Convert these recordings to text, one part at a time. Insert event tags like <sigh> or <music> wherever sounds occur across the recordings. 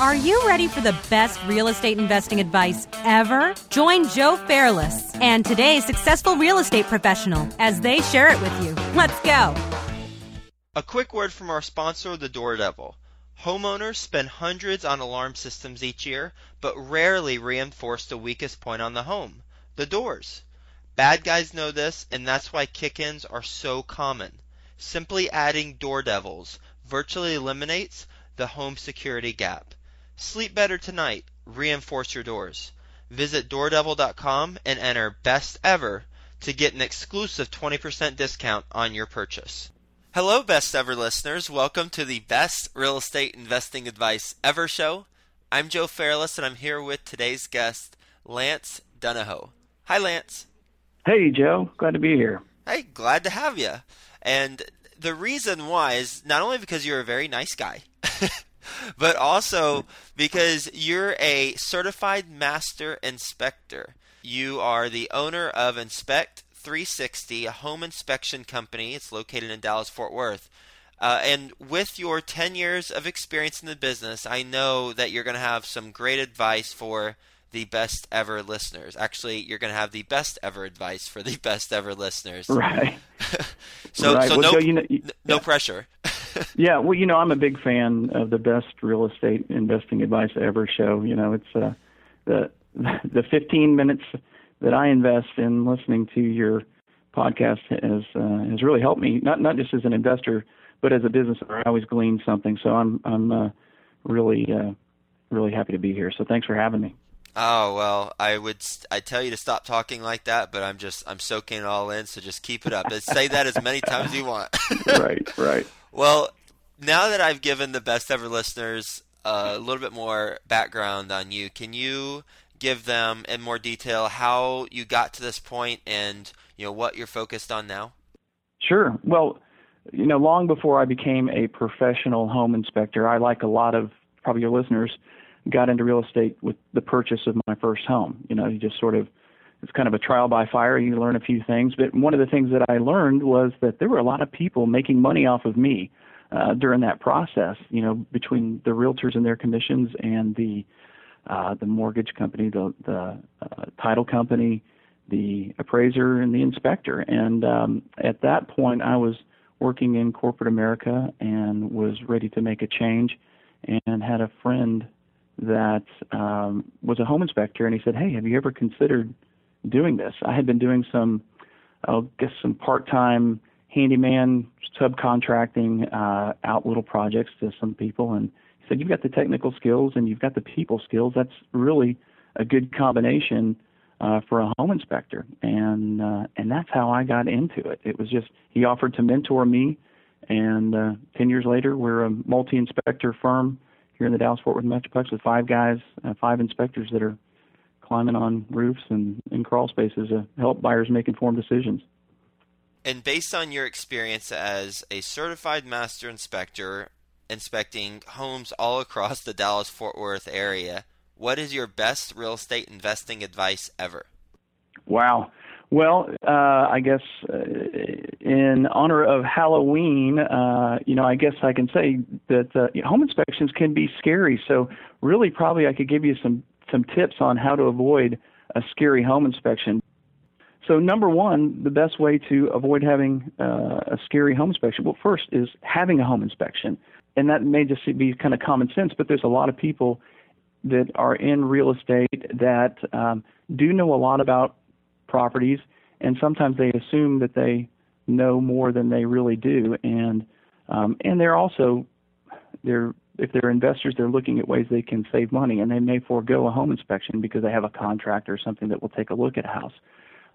Are you ready for the best real estate investing advice ever? Join Joe Fairless and today's successful real estate professional as they share it with you. Let's go. A quick word from our sponsor, the Door Devil. Homeowners spend hundreds on alarm systems each year, but rarely reinforce the weakest point on the home the doors. Bad guys know this, and that's why kick ins are so common. Simply adding Door Devils virtually eliminates the home security gap. Sleep better tonight. Reinforce your doors. Visit doordevil.com and enter best ever to get an exclusive 20% discount on your purchase. Hello, best ever listeners. Welcome to the best real estate investing advice ever show. I'm Joe Fairless, and I'm here with today's guest, Lance Donahoe. Hi, Lance. Hey, Joe. Glad to be here. Hey, glad to have you. And the reason why is not only because you're a very nice guy, <laughs> but also because you're a certified master inspector. You are the owner of Inspect 360, a home inspection company. It's located in Dallas, Fort Worth. Uh, and with your 10 years of experience in the business, I know that you're going to have some great advice for the best ever listeners. Actually, you're going to have the best ever advice for the <laughs> best ever listeners. Right. <laughs> so, right. so well, no, you know, you, no yeah. pressure. <laughs> <laughs> yeah, well, you know, I'm a big fan of the best real estate investing advice ever show. You know, it's uh, the <laughs> the 15 minutes that I invest in listening to your podcast has uh, has really helped me. Not not just as an investor, but as a business owner. I always glean something. So I'm I'm uh, really uh, really happy to be here. So thanks for having me. Oh well, I would I tell you to stop talking like that, but I'm just I'm soaking it all in. So just keep it up. Say that as many times as you want. <laughs> right, right. Well, now that I've given the best ever listeners a little bit more background on you, can you give them in more detail how you got to this point and you know what you're focused on now? Sure. Well, you know, long before I became a professional home inspector, I like a lot of probably your listeners got into real estate with the purchase of my first home. You know, you just sort of it's kind of a trial by fire. You learn a few things, but one of the things that I learned was that there were a lot of people making money off of me uh, during that process. You know, between the realtors and their commissions and the uh, the mortgage company, the the uh, title company, the appraiser, and the inspector. And um, at that point, I was working in corporate America and was ready to make a change, and had a friend that um, was a home inspector, and he said, "Hey, have you ever considered doing this?" I had been doing some, I guess, some part-time handyman subcontracting uh, out little projects to some people, and he said, "You've got the technical skills and you've got the people skills. That's really a good combination." Uh, for a home inspector, and uh, and that's how I got into it. It was just he offered to mentor me, and uh, ten years later, we're a multi-inspector firm here in the Dallas Fort Worth Metroplex with five guys, uh, five inspectors that are climbing on roofs and in crawl spaces to help buyers make informed decisions. And based on your experience as a certified master inspector inspecting homes all across the Dallas Fort Worth area, what is your best real estate investing advice ever? Wow. Well, uh, I guess uh, in honor of Halloween, uh, you know, I guess I can say that uh, home inspections can be scary. So, really, probably I could give you some some tips on how to avoid a scary home inspection. So, number one, the best way to avoid having uh, a scary home inspection, well, first is having a home inspection, and that may just be kind of common sense, but there's a lot of people that are in real estate that um, do know a lot about properties, and sometimes they assume that they know more than they really do, and um, and they're also they're if they're investors, they're looking at ways they can save money, and they may forego a home inspection because they have a contractor or something that will take a look at a house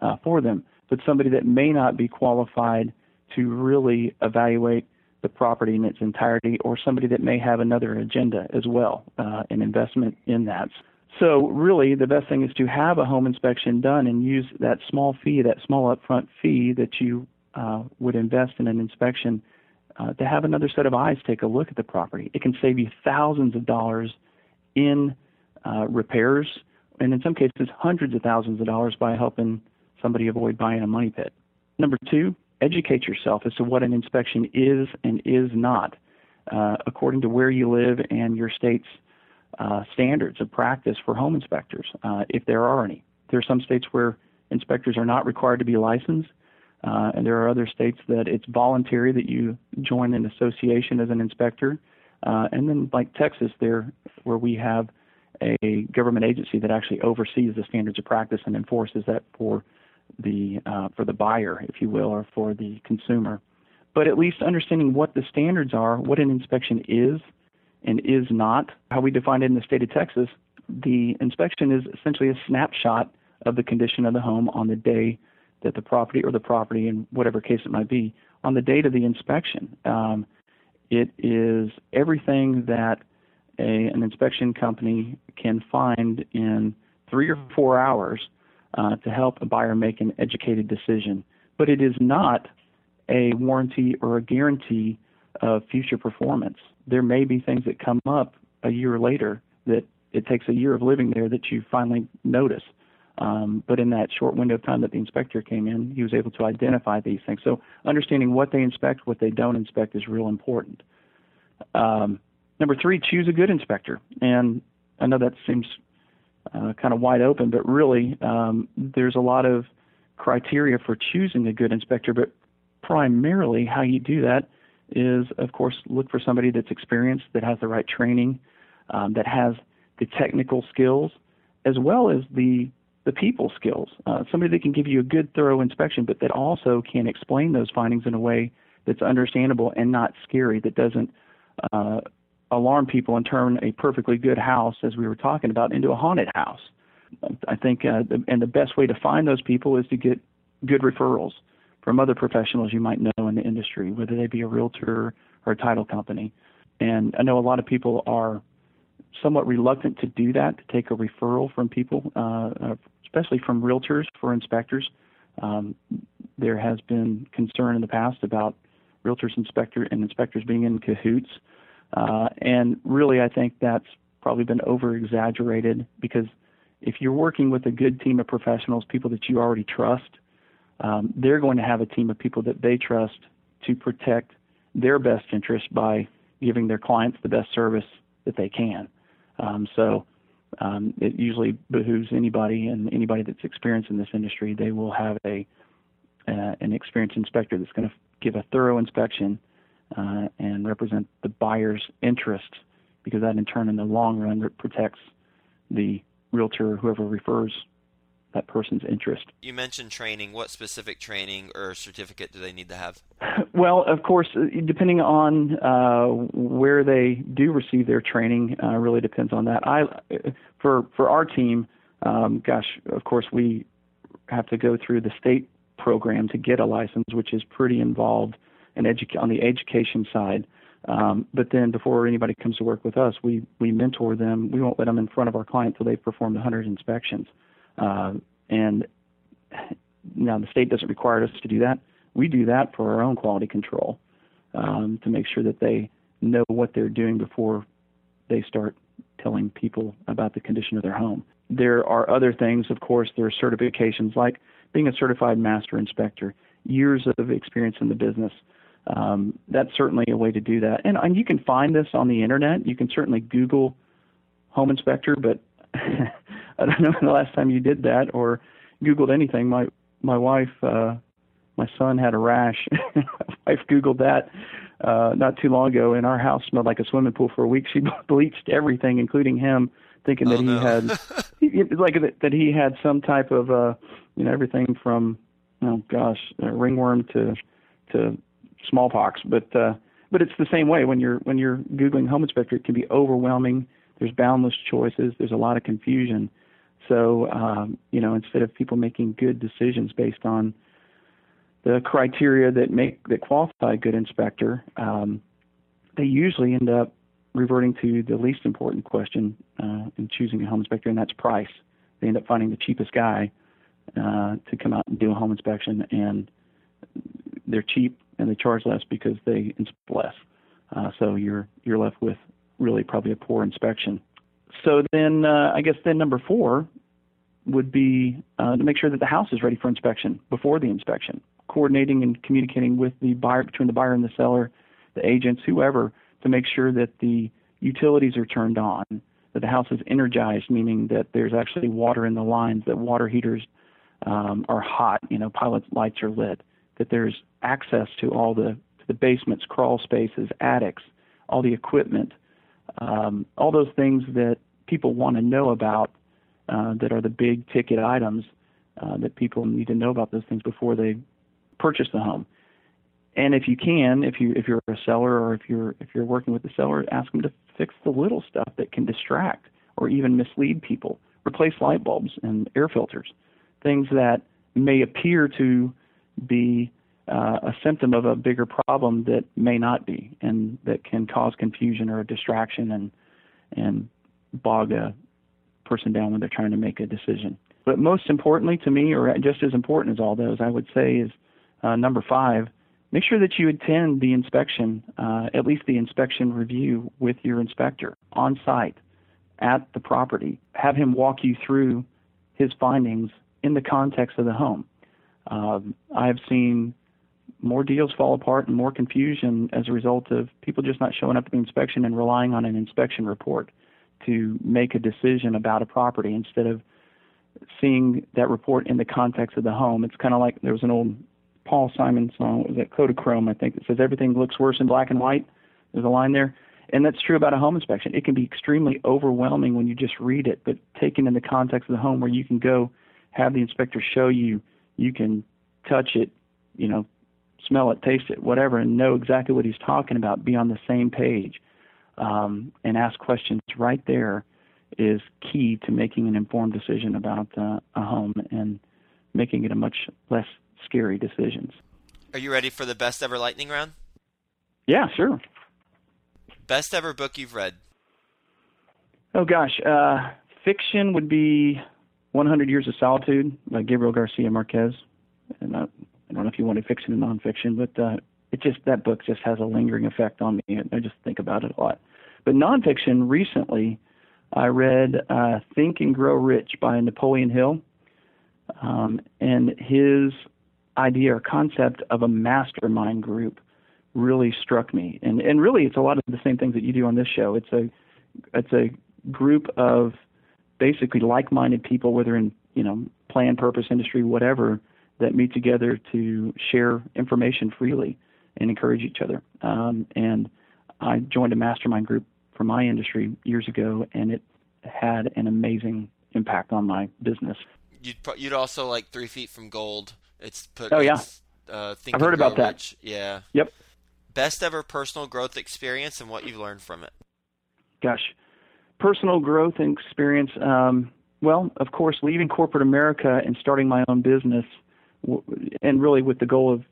uh, for them. But somebody that may not be qualified to really evaluate the property in its entirety, or somebody that may have another agenda as well, uh, an investment in that. So, really, the best thing is to have a home inspection done and use that small fee, that small upfront fee that you uh, would invest in an inspection, uh, to have another set of eyes take a look at the property. It can save you thousands of dollars in uh, repairs, and in some cases, hundreds of thousands of dollars by helping somebody avoid buying a money pit. Number two, educate yourself as to what an inspection is and is not, uh, according to where you live and your state's uh, standards of practice for home inspectors, uh, if there are any. There are some states where inspectors are not required to be licensed, uh, and there are other states that it's voluntary that you join an association as an inspector. Uh, and then, like Texas, there where we have a government agency that actually oversees the standards of practice and enforces that for the uh, for the buyer, if you will, or for the consumer. But at least understanding what the standards are, what an inspection is and is not, how we define it in the state of Texas, the inspection is essentially a snapshot of the condition of the home on the day that the property or the property, in whatever case it might be, on the date of the inspection. Um, it is everything that a, an inspection company can find in three or four hours uh, to help a buyer make an educated decision. But it is not a warranty or a guarantee of future performance. There may be things that come up a year later that it takes a year of living there that you finally notice. Um, but in that short window of time that the inspector came in, he was able to identify these things. So understanding what they inspect, what they don't inspect is real important. Um, number three, choose a good inspector. And I know that seems uh, kind of wide open, but really um, there's a lot of criteria for choosing a good inspector. But primarily, how you do that is, of course, look for somebody that's experienced, that has the right training, um, that has the technical skills, as well as the the people skills. Uh, somebody that can give you a good, thorough inspection, but that also can explain those findings in a way that's understandable and not scary, that doesn't uh, alarm people and turn a perfectly good house, as we were talking about, into a haunted house. I think, uh, the, and the best way to find those people is to get good referrals from other professionals you might know in the industry, whether they be a realtor or a title company. And I know a lot of people are somewhat reluctant to do that, to take a referral from people, uh, uh especially from realtors for inspectors. Um, there has been concern in the past about realtors inspector and inspectors being in cahoots. Uh, and really, I think that's probably been over exaggerated because if you're working with a good team of professionals, people that you already trust, um, they're going to have a team of people that they trust to protect their best interest by giving their clients the best service that they can. Um, so um, it usually behooves anybody and anybody that's experienced in this industry. They will have a uh, an experienced inspector that's going to give a thorough inspection uh, and represent the buyer's interest because that in turn in the long run protects the realtor whoever refers that person's interest. You mentioned training. What specific training or certificate do they need to have? Well, of course, uh, depending on uh, where they do receive their training, uh, really depends on that. I, for for our team, um, gosh, of course, we have to go through the state program to get a license, which is pretty involved in edu- on the education side. Um, but then before anybody comes to work with us, we we mentor them. We won't let them in front of our client until they've performed 100 inspections. Uh, and now the state doesn't require us to do that. We do that for our own quality control um, to make sure that they know what they're doing before they start telling people about the condition of their home. There are other things, of course, there are certifications like being a certified master inspector, years of experience in the business. Um, that's certainly a way to do that. And, and you can find this on the internet. You can certainly Google home inspector, but <laughs> I don't <laughs> know the last time you did that or Googled anything. My my wife, uh, my son had a rash. <laughs> my wife Googled that uh, not too long ago, and our house smelled like a swimming pool for a week. <laughs> She bleached everything, including him, thinking that oh, he had he, like that he had some type of uh, you know everything from oh gosh uh, ringworm to to smallpox. But uh, but it's the same way when you're when you're googling home inspector. It can be overwhelming there's boundless choices. There's a lot of confusion. So, um, you know, instead of people making good decisions based on the criteria that make that qualify a good inspector, um, they usually end up reverting to the least important question uh, in choosing a home inspector, and that's price. They end up finding the cheapest guy uh, to come out and do a home inspection, and they're cheap and they charge less because they inspect less. Uh, so you're you're left with really probably a poor inspection. So then, uh, I guess then number four would be uh, to make sure that the house is ready for inspection before the inspection, coordinating and communicating with the buyer between the buyer and the seller, the agents, whoever, to make sure that the utilities are turned on, that the house is energized, meaning that there's actually water in the lines, that water heaters um, are hot, you know, pilot lights are lit, that there's access to all the to the basements, crawl spaces, attics, all the equipment, um, all those things that people want to know about uh, that are the big ticket items uh, that people need to know about those things before they purchase the home. And if you can, if you if you're a seller or if you're if you're working with the seller, ask them to fix the little stuff that can distract or even mislead people. Replace light bulbs and air filters, things that may appear to be uh, a symptom of a bigger problem that may not be, and that can cause confusion or a distraction and and bog a person down when they're trying to make a decision. But most importantly to me, or just as important as all those, I would say is uh, number five make sure that you attend the inspection, uh, at least the inspection review with your inspector on site at the property. Have him walk you through his findings in the context of the home. Um, I've seen more deals fall apart and more confusion as a result of people just not showing up at the inspection and relying on an inspection report to make a decision about a property instead of seeing that report in the context of the home. It's kind of like there was an old Paul Simon song, was that Kodachrome, I think, that says everything looks worse in black and white. There's a line there. And that's true about a home inspection. It can be extremely overwhelming when you just read it, but taken in the context of the home where you can go have the inspector show you, you can touch it, you know, smell it, taste it, whatever, and know exactly what he's talking about, be on the same page, um, and ask questions right there is key to making an informed decision about uh, a home and making it a much less scary decisions. Are you ready for the best ever lightning round? Yeah, sure. Best ever book you've read? Oh gosh, uh, fiction would be 100 Years of Solitude by Gabriel Garcia Marquez. And I, I don't know if you wanted fiction and nonfiction, but uh, it just that book just has a lingering effect on me. I just think about it a lot. But nonfiction, recently, I read uh, Think and Grow Rich by Napoleon Hill, um, and his idea or concept of a mastermind group really struck me. And and really it's a lot of the same things that you do on this show. It's a it's a group of basically like-minded people whether in, you know, plan, purpose, industry, whatever, that meet together to share information freely and encourage each other. Um, and I joined a mastermind group for my industry years ago, and it had an amazing impact on my business. You'd you'd also like Three Feet from Gold it's put. Oh yeah. Uh, I've heard about that. Yeah. Yep. Best ever personal growth experience and what you've learned from it. Gosh, personal growth and experience. Um, well, of course, leaving corporate America and starting my own business, and really with the goal of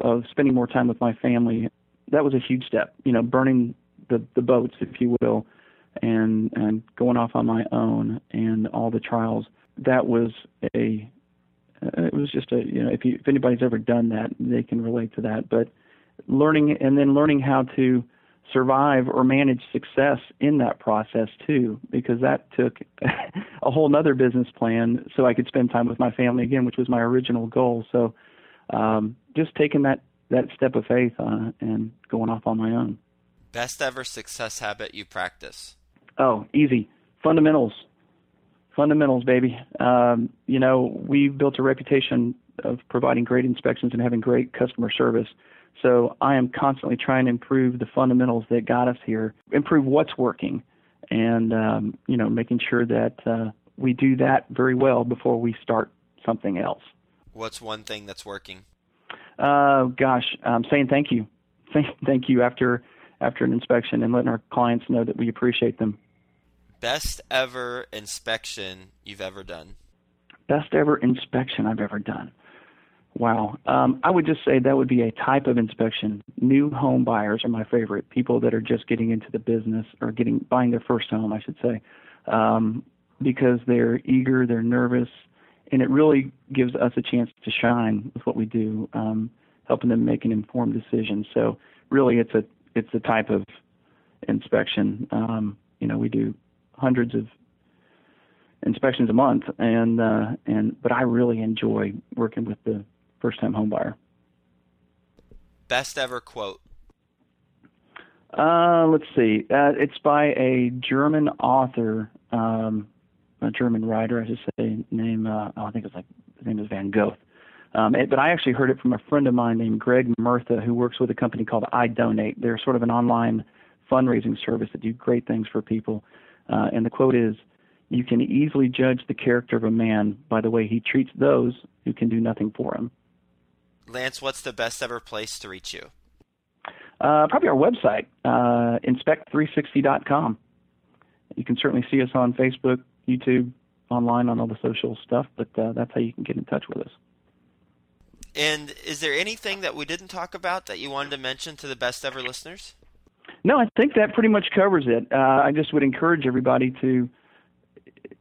of spending more time with my family. That was a huge step. You know, burning the the boats, if you will, and and going off on my own and all the trials. That was a it was just a you know if you if anybody's ever done that they can relate to that but learning and then learning how to survive or manage success in that process too because that took <laughs> a whole nother business plan so i could spend time with my family again which was my original goal. So um, just taking that that step of faith uh, and going off on my own. Best ever success habit you practice? Oh easy. Fundamentals. Fundamentals, baby. Um, you know, we've built a reputation of providing great inspections and having great customer service. So I am constantly trying to improve the fundamentals that got us here, improve what's working, and um, you know, making sure that uh, we do that very well before we start something else. What's one thing that's working? Uh, gosh, um, saying thank you, thank, <laughs> thank you after after an inspection and letting our clients know that we appreciate them best ever inspection you've ever done? Best ever inspection I've ever done. Wow. Um, I would just say that would be a type of inspection. New home buyers are my favorite. People that are just getting into the business or getting buying their first home, I should say, um, because they're eager, they're nervous, and it really gives us a chance to shine with what we do, um, helping them make an informed decision. So really, it's a it's a type of inspection. Um, you know, we do hundreds of inspections a month, and uh, and but I really enjoy working with the first time home buyer. Best ever quote. Uh, let's see. Uh, it's by a German author, um, a German writer, I should say. Name, uh, oh, I think it's like his name is Van Gogh. Um, it, but I actually heard it from a friend of mine named Greg Murtha, who works with a company called iDonate. They're sort of an online fundraising service that do great things for people. Uh, and the quote is, "You can easily judge the character of a man by the way he treats those who can do nothing for him." Lance, what's the best ever place to reach you? Uh, probably our website, uh, inspect360.com. You can certainly see us on Facebook, YouTube, online on all the social stuff, but uh, that's how you can get in touch with us. And is there anything that we didn't talk about that you wanted to mention to the best ever listeners? No, I think that pretty much covers it. Uh, I just would encourage everybody to,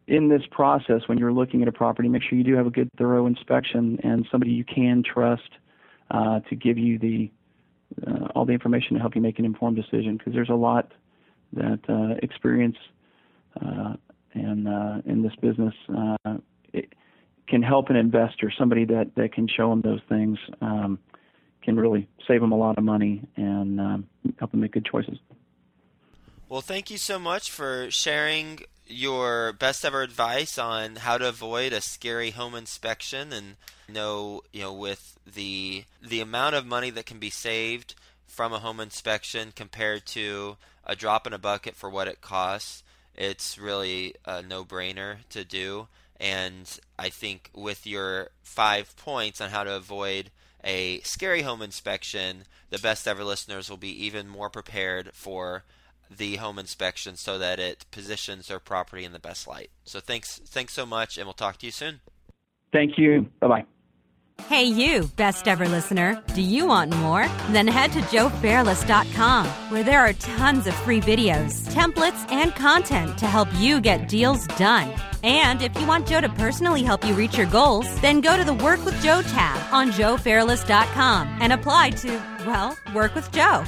in this process, when you're looking at a property, make sure you do have a good, thorough inspection and somebody you can trust uh, to give you the uh, all the information to help you make an informed decision. Because there's a lot that uh, experience uh, and uh, in this business it can help an investor, somebody that that can show them those things. Um, can really save them a lot of money and um, help them make good choices. Well, thank you so much for sharing your best ever advice on how to avoid a scary home inspection and know, you know, with the the amount of money that can be saved from a home inspection compared to a drop in a bucket for what it costs, it's really a no-brainer to do. And I think with your five points on how to avoid a scary home inspection, the best ever listeners will be even more prepared for the home inspection so that it positions their property in the best light. So thanks thanks so much and we'll talk to you soon. Thank you. Bye-bye. Hey, you, best ever listener. Do you want more? Then head to joefairless.com, where there are tons of free videos, templates, and content to help you get deals done. And if you want Joe to personally help you reach your goals, then go to the Work with Joe tab on joefairless.com and apply to, well, work with Joe.